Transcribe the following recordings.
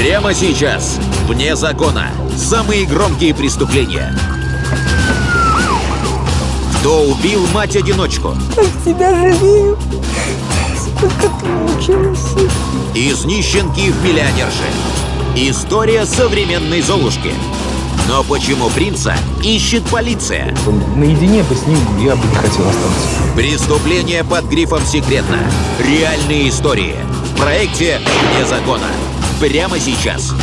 Прямо сейчас, вне закона, самые громкие преступления. Кто убил мать-одиночку? Тебя жалею. Сколько ты мучилась. Из нищенки в миллионерши. История современной Золушки. Но почему принца ищет полиция? Наедине бы с ним я бы не хотел остаться. Преступление под грифом «Секретно». Реальные истории. В проекте «Вне закона». Прямо сейчас.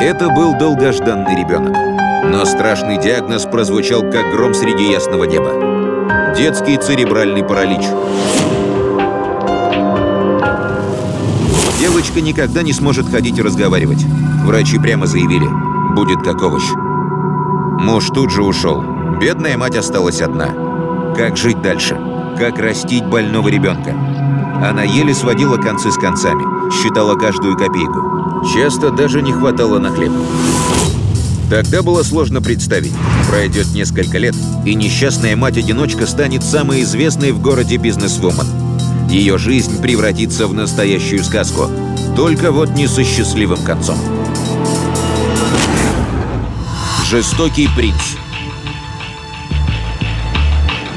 Это был долгожданный ребенок. Но страшный диагноз прозвучал как гром среди ясного неба. Детский церебральный паралич. Девочка никогда не сможет ходить и разговаривать. Врачи прямо заявили, будет как овощ. Муж тут же ушел. Бедная мать осталась одна. Как жить дальше? Как растить больного ребенка? Она еле сводила концы с концами, считала каждую копейку. Часто даже не хватало на хлеб. Тогда было сложно представить. Пройдет несколько лет, и несчастная мать-одиночка станет самой известной в городе бизнесвумен. Ее жизнь превратится в настоящую сказку. Только вот не со счастливым концом. Жестокий принц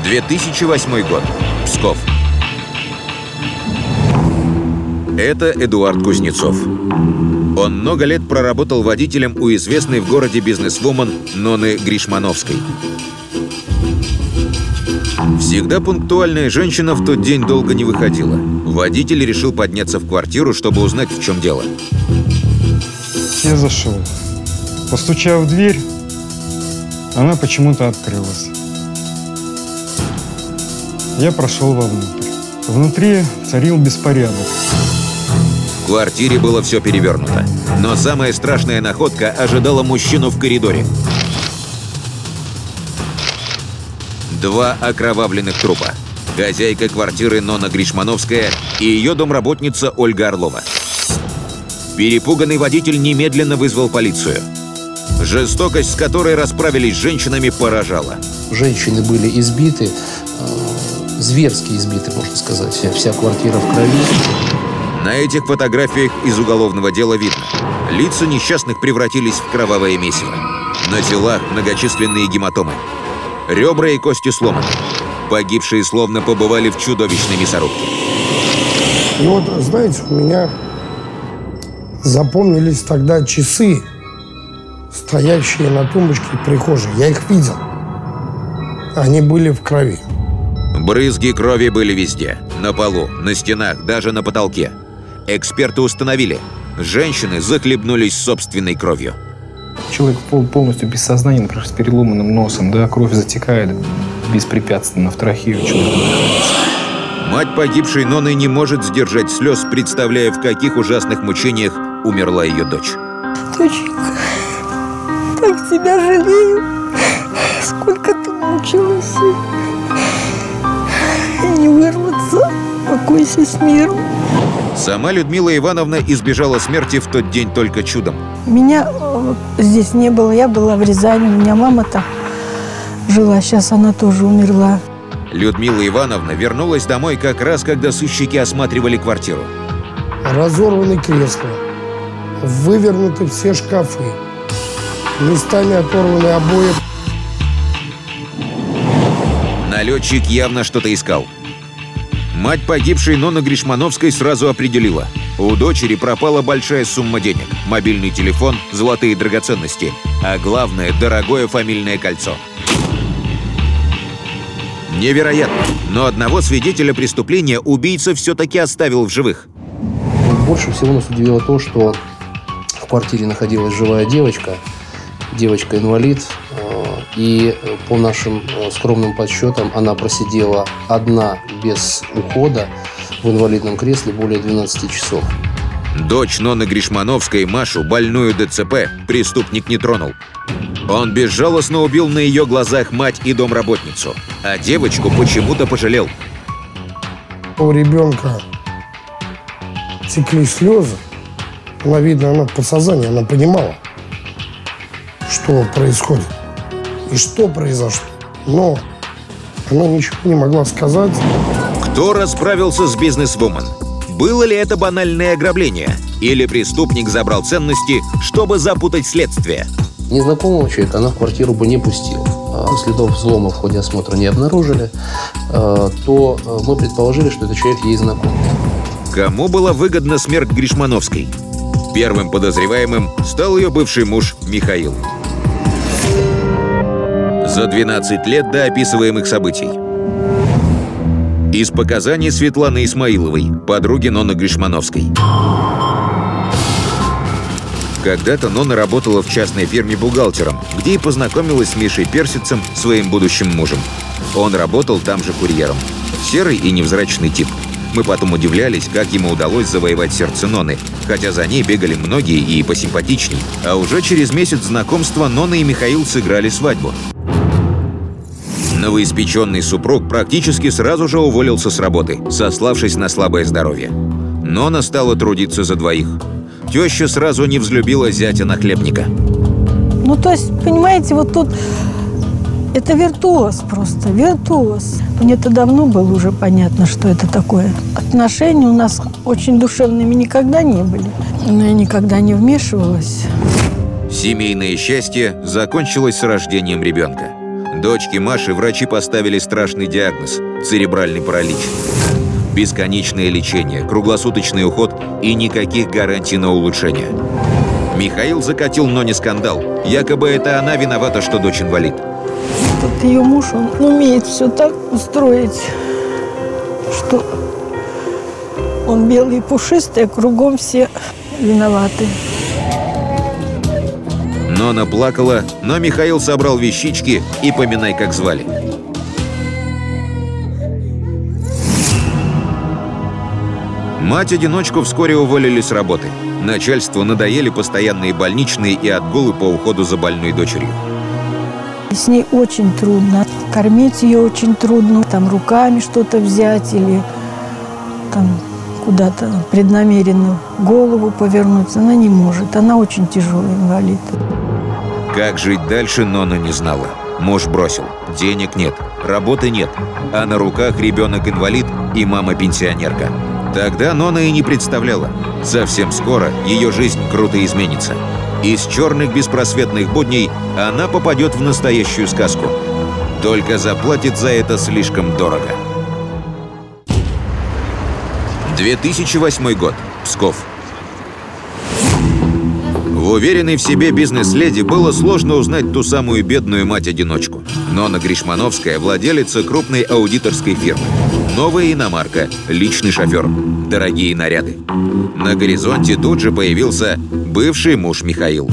2008 год. Псков. Это Эдуард Кузнецов. Он много лет проработал водителем у известной в городе бизнесвумен Ноны Гришмановской. Всегда пунктуальная женщина в тот день долго не выходила. Водитель решил подняться в квартиру, чтобы узнать, в чем дело. Я зашел. Постучав в дверь, она почему-то открылась. Я прошел вовнутрь. Внутри царил беспорядок. В квартире было все перевернуто. Но самая страшная находка ожидала мужчину в коридоре. Два окровавленных трупа. Хозяйка квартиры Нона Гришмановская и ее домработница Ольга Орлова. Перепуганный водитель немедленно вызвал полицию. Жестокость, с которой расправились с женщинами, поражала. Женщины были избиты, э, зверски избиты, можно сказать. Вся квартира в крови. На этих фотографиях из уголовного дела видно. Лица несчастных превратились в кровавое месиво. На телах многочисленные гематомы. Ребра и кости сломаны. Погибшие словно побывали в чудовищной мясорубке. И вот, знаете, у меня запомнились тогда часы, стоящие на тумбочке в прихожей. Я их видел. Они были в крови. Брызги крови были везде. На полу, на стенах, даже на потолке. Эксперты установили, женщины захлебнулись собственной кровью. Человек пол- полностью без сознания, например, с переломанным носом, да, кровь затекает беспрепятственно в трахею человека. Мать погибшей Ноны не может сдержать слез, представляя, в каких ужасных мучениях умерла ее дочь. Доченька, так тебя жалею. Сколько ты мучилась. И не вырваться. Покойся с миром. Сама Людмила Ивановна избежала смерти в тот день только чудом. Меня э, здесь не было. Я была в Рязани. У меня мама там жила. Сейчас она тоже умерла. Людмила Ивановна вернулась домой как раз, когда сыщики осматривали квартиру. Разорваны кресла, вывернуты все шкафы, местами оторваны обои. Налетчик явно что-то искал. Мать погибшей Нона Гришмановской сразу определила. У дочери пропала большая сумма денег, мобильный телефон, золотые драгоценности, а главное – дорогое фамильное кольцо. Невероятно, но одного свидетеля преступления убийца все-таки оставил в живых. Больше всего нас удивило то, что в квартире находилась живая девочка, девочка-инвалид, и э, по нашим э, скромным подсчетам она просидела одна без ухода в инвалидном кресле более 12 часов. Дочь Ноны Гришмановской, Машу, больную ДЦП, преступник не тронул. Он безжалостно убил на ее глазах мать и домработницу, а девочку почему-то пожалел. У ребенка текли слезы. Она, видно, она в подсознании, она понимала, что происходит и что произошло. Но она ничего не могла сказать. Кто расправился с бизнесвумен? Было ли это банальное ограбление? Или преступник забрал ценности, чтобы запутать следствие? Незнакомого человека она в квартиру бы не пустила. А Следов взлома в ходе осмотра не обнаружили, а, то а, мы предположили, что этот человек ей знаком. Кому была выгодна смерть Гришмановской? Первым подозреваемым стал ее бывший муж Михаил. За 12 лет до описываемых событий. Из показаний Светланы Исмаиловой, подруги Ноны Гришмановской. Когда-то Нона работала в частной фирме бухгалтером, где и познакомилась с Мишей Персицем, своим будущим мужем. Он работал там же курьером. Серый и невзрачный тип. Мы потом удивлялись, как ему удалось завоевать сердце Ноны, хотя за ней бегали многие и посимпатичней. А уже через месяц знакомства Нона и Михаил сыграли свадьбу. Новоиспеченный супруг практически сразу же уволился с работы, сославшись на слабое здоровье. Нона стала трудиться за двоих. Теща сразу не взлюбила зятя нахлебника. Ну, то есть, понимаете, вот тут это виртуоз просто, виртуоз. Мне-то давно было уже понятно, что это такое. Отношения у нас очень душевными никогда не были. Но я никогда не вмешивалась. Семейное счастье закончилось с рождением ребенка. Дочке Маши врачи поставили страшный диагноз – церебральный паралич. Бесконечное лечение, круглосуточный уход и никаких гарантий на улучшение. Михаил закатил Ноне скандал. Якобы это она виновата, что дочь инвалид. Тут ее муж, он умеет все так устроить, что он белый и пушистый, а кругом все виноваты. Нона плакала, но Михаил собрал вещички и поминай, как звали. Мать-одиночку вскоре уволили с работы. Начальству надоели постоянные больничные и отгулы по уходу за больной дочерью. С ней очень трудно. Кормить ее очень трудно. Там руками что-то взять или там куда-то преднамеренно голову повернуть. Она не может. Она очень тяжелый инвалид. Как жить дальше, Нона не знала. Муж бросил. Денег нет, работы нет. А на руках ребенок-инвалид и мама-пенсионерка. Тогда Нона и не представляла. Совсем скоро ее жизнь круто изменится. Из черных беспросветных будней она попадет в настоящую сказку. Только заплатит за это слишком дорого. 2008 год. Псков. Уверенной в себе бизнес-леди было сложно узнать ту самую бедную мать-одиночку. Нона Гришмановская – владелица крупной аудиторской фирмы. Новая иномарка, личный шофер, дорогие наряды. На горизонте тут же появился бывший муж Михаил.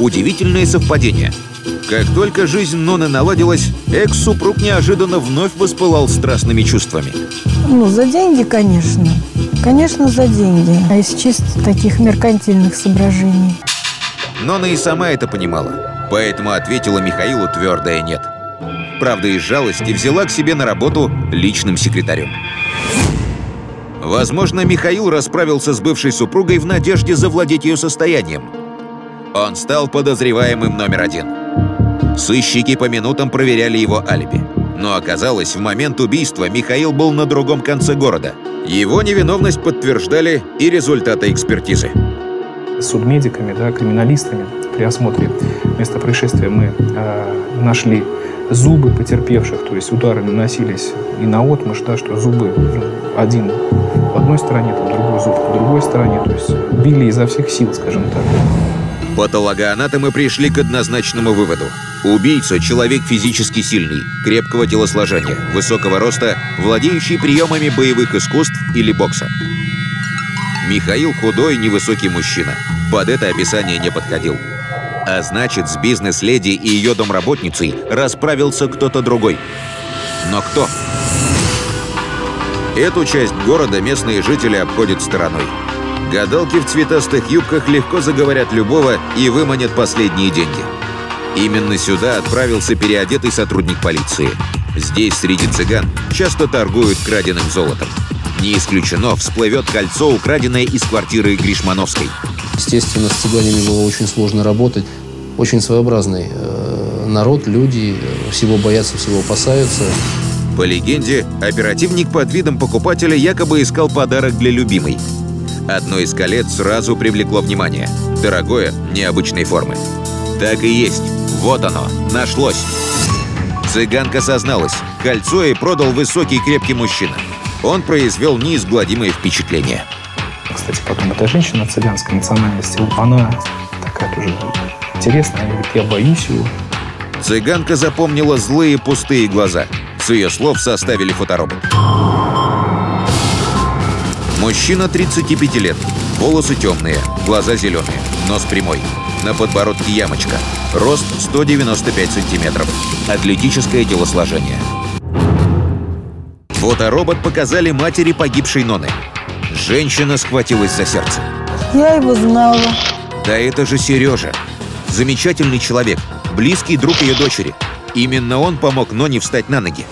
Удивительное совпадение. Как только жизнь Ноны наладилась, экс-супруг неожиданно вновь воспылал страстными чувствами. Ну, за деньги, конечно. Конечно, за деньги. А из чисто таких меркантильных соображений. Нона и сама это понимала, поэтому ответила Михаилу твердое «нет». Правда, из жалости взяла к себе на работу личным секретарем. Возможно, Михаил расправился с бывшей супругой в надежде завладеть ее состоянием. Он стал подозреваемым номер один. Сыщики по минутам проверяли его алиби. Но оказалось, в момент убийства Михаил был на другом конце города. Его невиновность подтверждали и результаты экспертизы. Судмедиками, да, криминалистами при осмотре места происшествия мы э, нашли зубы потерпевших, то есть удары наносились и на отмышь, да, что зубы ну, один в одной стороне, там, другой зуб в другой стороне, то есть били изо всех сил, скажем так. Патологоанатомы пришли к однозначному выводу. Убийца – человек физически сильный, крепкого телосложения, высокого роста, владеющий приемами боевых искусств или бокса. Михаил – худой, невысокий мужчина. Под это описание не подходил. А значит, с бизнес-леди и ее домработницей расправился кто-то другой. Но кто? Эту часть города местные жители обходят стороной. Гадалки в цветастых юбках легко заговорят любого и выманят последние деньги. Именно сюда отправился переодетый сотрудник полиции. Здесь, среди цыган, часто торгуют краденым золотом. Не исключено, всплывет кольцо, украденное из квартиры Гришмановской. Естественно, с цыганами было очень сложно работать. Очень своеобразный э, народ, люди, э, всего боятся, всего опасаются. По легенде, оперативник под видом покупателя якобы искал подарок для любимой. Одно из колец сразу привлекло внимание. Дорогое, необычной формы. Так и есть. Вот оно. Нашлось. Цыганка созналась. Кольцо ей продал высокий крепкий мужчина. Он произвел неизгладимое впечатление. Кстати, потом эта женщина цыганской национальности, она такая тоже интересная. Она говорит, я боюсь его. Цыганка запомнила злые пустые глаза. С ее слов составили фоторобот. Мужчина 35 лет. Волосы темные, глаза зеленые, нос прямой. На подбородке ямочка. Рост 195 сантиметров. Атлетическое телосложение. Фоторобот показали матери погибшей Ноны. Женщина схватилась за сердце. Я его знала. Да это же Сережа. Замечательный человек, близкий друг ее дочери. Именно он помог Ноне встать на ноги.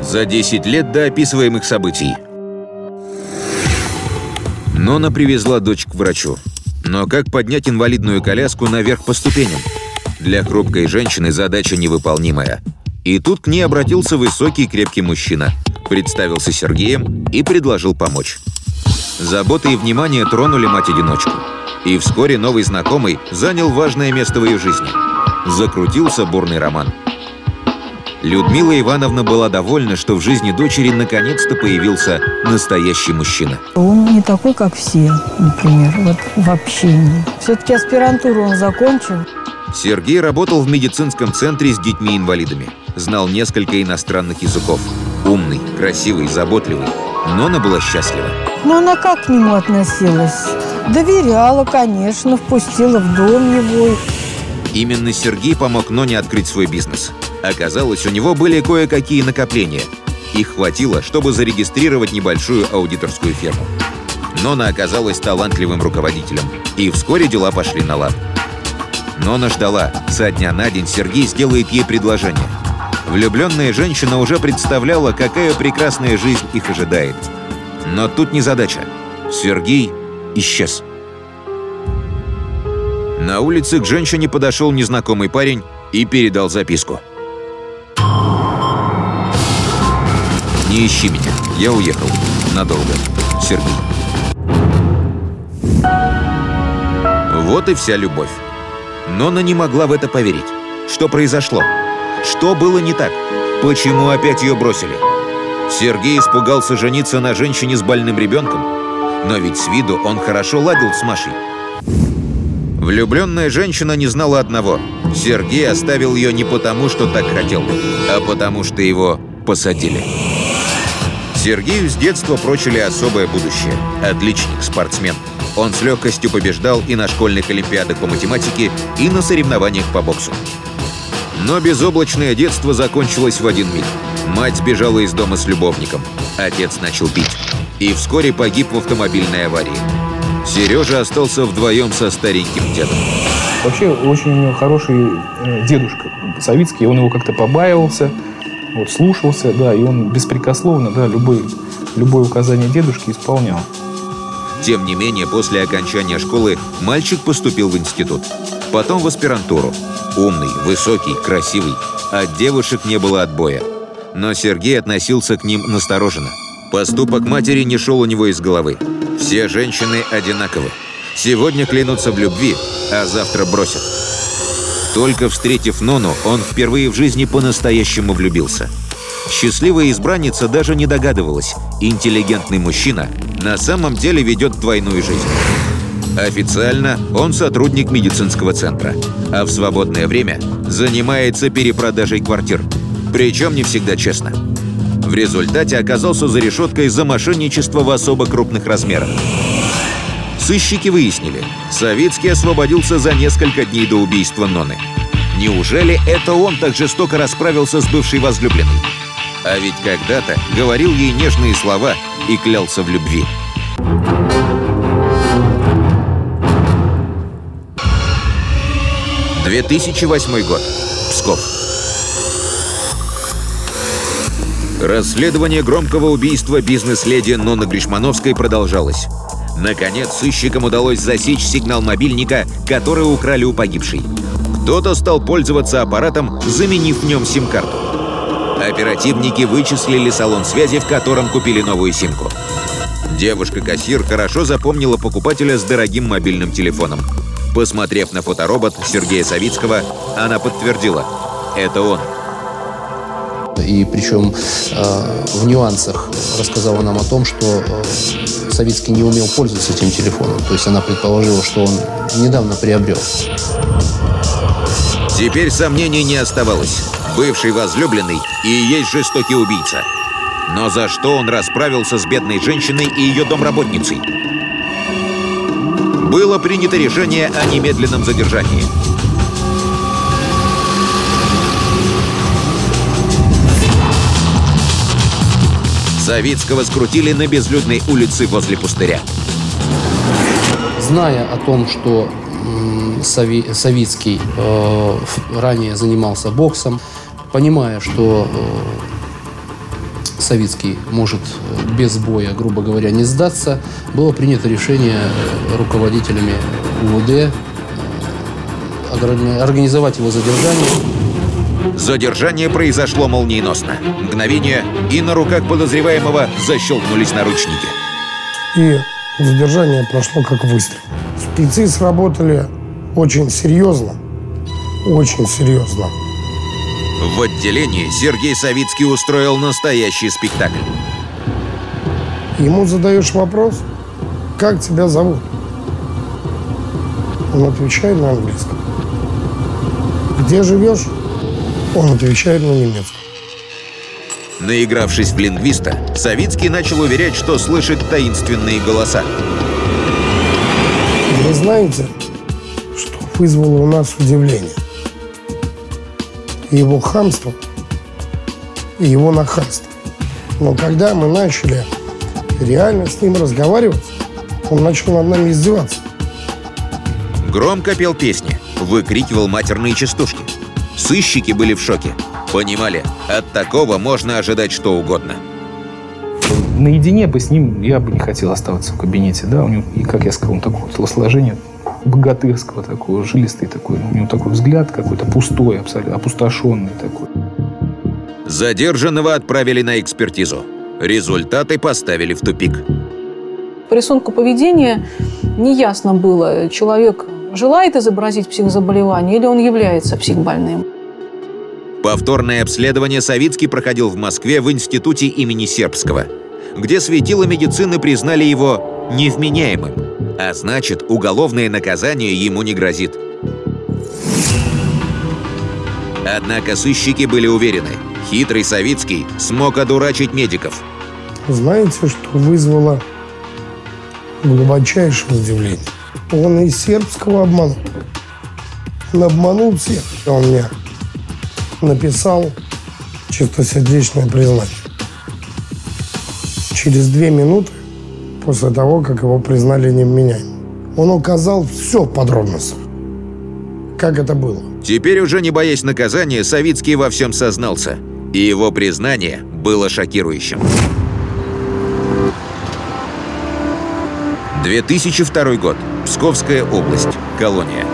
За 10 лет до описываемых событий. Нона привезла дочь к врачу. Но как поднять инвалидную коляску наверх по ступеням? Для хрупкой женщины задача невыполнимая. И тут к ней обратился высокий крепкий мужчина. Представился Сергеем и предложил помочь. Забота и внимание тронули мать-одиночку. И вскоре новый знакомый занял важное место в ее жизни. Закрутился бурный роман. Людмила Ивановна была довольна, что в жизни дочери наконец-то появился настоящий мужчина. Он не такой, как все, например, вот в общении. Все-таки аспирантуру он закончил. Сергей работал в медицинском центре с детьми-инвалидами. Знал несколько иностранных языков. Умный, красивый, заботливый. Но она была счастлива. Но она как к нему относилась? Доверяла, конечно, впустила в дом его. Именно Сергей помог Ноне открыть свой бизнес. Оказалось, у него были кое-какие накопления. Их хватило, чтобы зарегистрировать небольшую аудиторскую фирму. Нона оказалась талантливым руководителем, и вскоре дела пошли на лад. Нона ждала. Со дня на день Сергей сделает ей предложение. Влюбленная женщина уже представляла, какая прекрасная жизнь их ожидает. Но тут не задача. Сергей исчез. На улице к женщине подошел незнакомый парень и передал записку. «Не ищи меня. Я уехал. Надолго. Сергей». Вот и вся любовь. Нона не могла в это поверить. Что произошло? Что было не так? Почему опять ее бросили? Сергей испугался жениться на женщине с больным ребенком. Но ведь с виду он хорошо ладил с Машей. Влюбленная женщина не знала одного. Сергей оставил ее не потому, что так хотел, а потому, что его посадили. Сергею с детства прочили особое будущее. Отличник, спортсмен. Он с легкостью побеждал и на школьных олимпиадах по математике, и на соревнованиях по боксу. Но безоблачное детство закончилось в один миг. Мать сбежала из дома с любовником. Отец начал пить. И вскоре погиб в автомобильной аварии. Сережа остался вдвоем со стареньким дедом. Вообще очень хороший э, дедушка Савицкий, он его как-то побаивался, вот, слушался, да, и он беспрекословно, да, любые, любое указание дедушки исполнял. Тем не менее, после окончания школы мальчик поступил в институт. Потом в аспирантуру. Умный, высокий, красивый. От девушек не было отбоя. Но Сергей относился к ним настороженно. Поступок матери не шел у него из головы. Все женщины одинаковы. Сегодня клянутся в любви, а завтра бросят. Только встретив Нону, он впервые в жизни по-настоящему влюбился. Счастливая избранница даже не догадывалась. Интеллигентный мужчина на самом деле ведет двойную жизнь. Официально он сотрудник медицинского центра, а в свободное время занимается перепродажей квартир. Причем не всегда честно. В результате оказался за решеткой за мошенничество в особо крупных размерах. Сыщики выяснили, Савицкий освободился за несколько дней до убийства Ноны. Неужели это он так жестоко расправился с бывшей возлюбленной? А ведь когда-то говорил ей нежные слова и клялся в любви. «2008 год. Псков. Расследование громкого убийства бизнес-леди Нонны Гришмановской продолжалось. Наконец, сыщикам удалось засечь сигнал мобильника, который украли у погибшей. Кто-то стал пользоваться аппаратом, заменив в нем сим-карту. Оперативники вычислили салон связи, в котором купили новую симку. Девушка-кассир хорошо запомнила покупателя с дорогим мобильным телефоном. Посмотрев на фоторобот Сергея Савицкого, она подтвердила – это он. И причем э, в нюансах рассказала нам о том, что э, Савицкий не умел пользоваться этим телефоном. То есть она предположила, что он недавно приобрел. Теперь сомнений не оставалось. Бывший возлюбленный и есть жестокий убийца. Но за что он расправился с бедной женщиной и ее домработницей? Было принято решение о немедленном задержании. Савицкого скрутили на безлюдной улице возле пустыря. Зная о том, что Сави- Савицкий э, ранее занимался боксом, понимая, что э, Савицкий может э, без боя, грубо говоря, не сдаться, было принято решение э, руководителями УВД э, органи- организовать его задержание. Задержание произошло молниеносно. Мгновение, и на руках подозреваемого защелкнулись наручники. И задержание прошло как выстрел. Спецы сработали очень серьезно. Очень серьезно. В отделении Сергей Савицкий устроил настоящий спектакль. Ему задаешь вопрос, как тебя зовут? Он отвечает на английском. Где живешь? Он отвечает на немецком. Наигравшись в лингвиста, Савицкий начал уверять, что слышит таинственные голоса. Вы знаете, что вызвало у нас удивление? Его хамство и его нахальство. Но когда мы начали реально с ним разговаривать, он начал над нами издеваться. Громко пел песни, выкрикивал матерные частушки. Сыщики были в шоке. Понимали, от такого можно ожидать что угодно. Наедине бы с ним я бы не хотел оставаться в кабинете, да, у него, и как я сказал, он такое телосложение богатырского такого, жилистый такой, у него такой взгляд какой-то пустой, абсолютно опустошенный такой. Задержанного отправили на экспертизу. Результаты поставили в тупик. По рисунку поведения неясно было, человек желает изобразить психозаболевание или он является психбольным. Повторное обследование Савицкий проходил в Москве в институте имени Сербского, где светила медицины признали его невменяемым, а значит, уголовное наказание ему не грозит. Однако сыщики были уверены, хитрый Савицкий смог одурачить медиков. Знаете, что вызвало глубочайшее удивление? Он и сербского обманул. Он обманул всех. Он мне написал чистосердечное признание. Через две минуты после того, как его признали невменяемым. Он указал все в подробностях. Как это было? Теперь уже не боясь наказания, Савицкий во всем сознался, и его признание было шокирующим. 2002 год. Псковская область. Колония.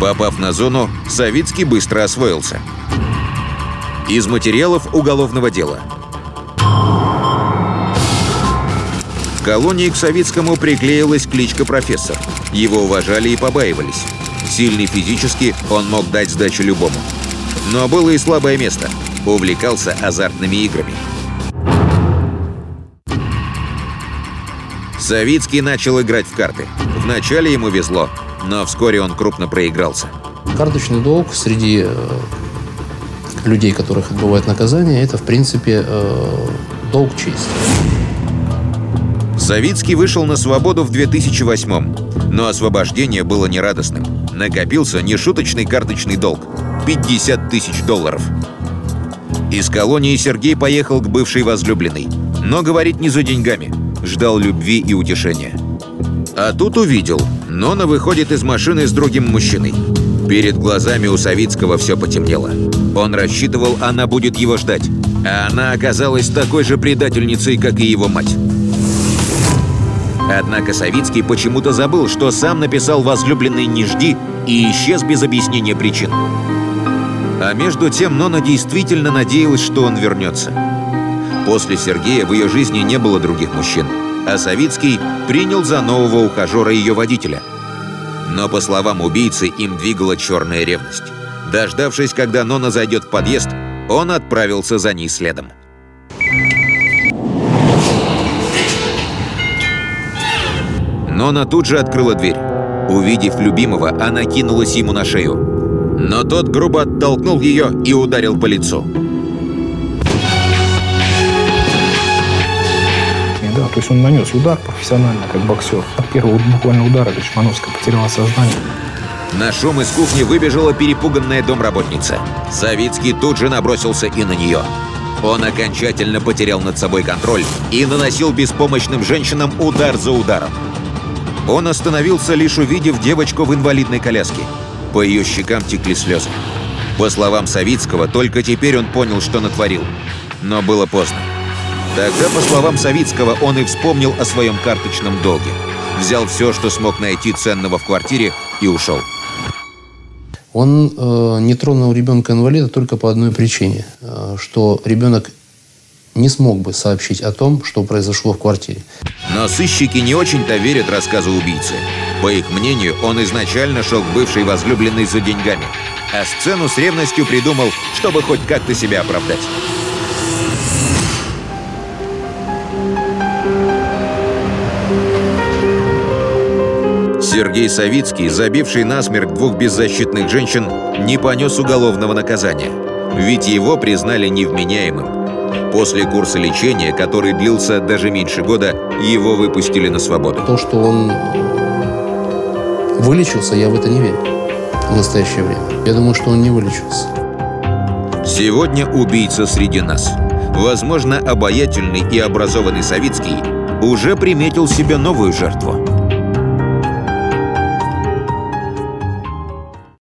Попав на зону, Савицкий быстро освоился. Из материалов уголовного дела. В колонии к Савицкому приклеилась кличка «Профессор». Его уважали и побаивались. Сильный физически, он мог дать сдачу любому. Но было и слабое место. Увлекался азартными играми. Савицкий начал играть в карты. Вначале ему везло, но вскоре он крупно проигрался. Карточный долг среди э, людей, которых отбывают наказание, это, в принципе, э, долг чести. Савицкий вышел на свободу в 2008 но освобождение было нерадостным. Накопился нешуточный карточный долг – 50 тысяч долларов. Из колонии Сергей поехал к бывшей возлюбленной, но говорит не за деньгами, ждал любви и утешения. А тут увидел, Нона выходит из машины с другим мужчиной. Перед глазами у Савицкого все потемнело. Он рассчитывал, она будет его ждать, а она оказалась такой же предательницей, как и его мать. Однако Савицкий почему-то забыл, что сам написал возлюбленный «Не жди» и исчез без объяснения причин. А между тем Нона действительно надеялась, что он вернется. После Сергея в ее жизни не было других мужчин, а Савицкий принял за нового ухажера ее водителя. Но, по словам убийцы, им двигала черная ревность. Дождавшись, когда Нона зайдет в подъезд, он отправился за ней следом. Нона тут же открыла дверь. Увидев любимого, она кинулась ему на шею. Но тот грубо оттолкнул ее и ударил по лицу. Да, то есть он нанес удар профессионально, как боксер. От первого буквально удара Гачмановская потеряла сознание. На шум из кухни выбежала перепуганная домработница. Савицкий тут же набросился и на нее. Он окончательно потерял над собой контроль и наносил беспомощным женщинам удар за ударом. Он остановился, лишь увидев девочку в инвалидной коляске. По ее щекам текли слезы. По словам Савицкого, только теперь он понял, что натворил. Но было поздно. Тогда, по словам Савицкого, он и вспомнил о своем карточном долге. Взял все, что смог найти ценного в квартире, и ушел. Он э, не тронул ребенка-инвалида только по одной причине, э, что ребенок не смог бы сообщить о том, что произошло в квартире. Но сыщики не очень-то верят рассказу убийцы. По их мнению, он изначально шел к бывшей возлюбленной за деньгами, а сцену с ревностью придумал, чтобы хоть как-то себя оправдать. Сергей Савицкий, забивший насмерть двух беззащитных женщин, не понес уголовного наказания, ведь его признали невменяемым. После курса лечения, который длился даже меньше года, его выпустили на свободу. То, что он вылечился, я в это не верю в настоящее время. Я думаю, что он не вылечился. Сегодня убийца среди нас. Возможно, обаятельный и образованный Савицкий уже приметил себе новую жертву.